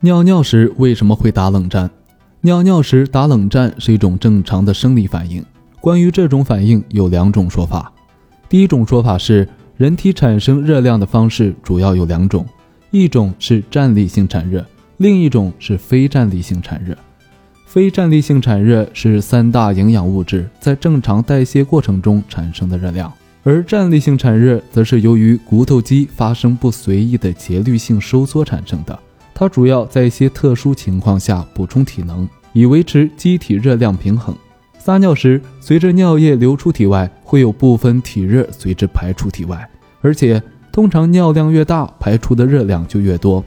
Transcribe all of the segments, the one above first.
尿尿时为什么会打冷战？尿尿时打冷战是一种正常的生理反应。关于这种反应有两种说法。第一种说法是，人体产生热量的方式主要有两种，一种是站立性产热，另一种是非站立性产热。非站立性产热是三大营养物质在正常代谢过程中产生的热量，而站立性产热则是由于骨头肌发生不随意的节律性收缩产生的。它主要在一些特殊情况下补充体能，以维持机体热量平衡。撒尿时，随着尿液流出体外，会有部分体热随之排出体外，而且通常尿量越大，排出的热量就越多。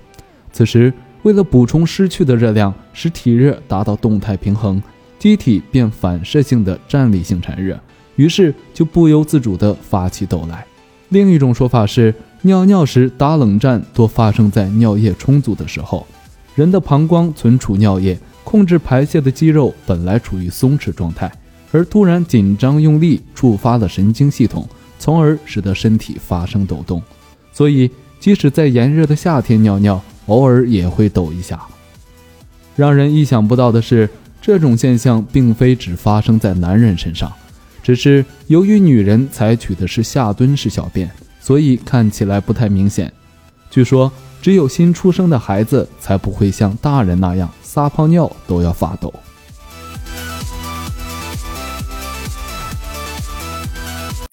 此时，为了补充失去的热量，使体热达到动态平衡，机体便反射性的站立性产热，于是就不由自主地发起抖来。另一种说法是。尿尿时打冷战多发生在尿液充足的时候，人的膀胱存储尿液，控制排泄的肌肉本来处于松弛状态，而突然紧张用力触发了神经系统，从而使得身体发生抖动。所以，即使在炎热的夏天尿尿，偶尔也会抖一下。让人意想不到的是，这种现象并非只发生在男人身上，只是由于女人采取的是下蹲式小便。所以看起来不太明显。据说，只有新出生的孩子才不会像大人那样撒泡尿都要发抖。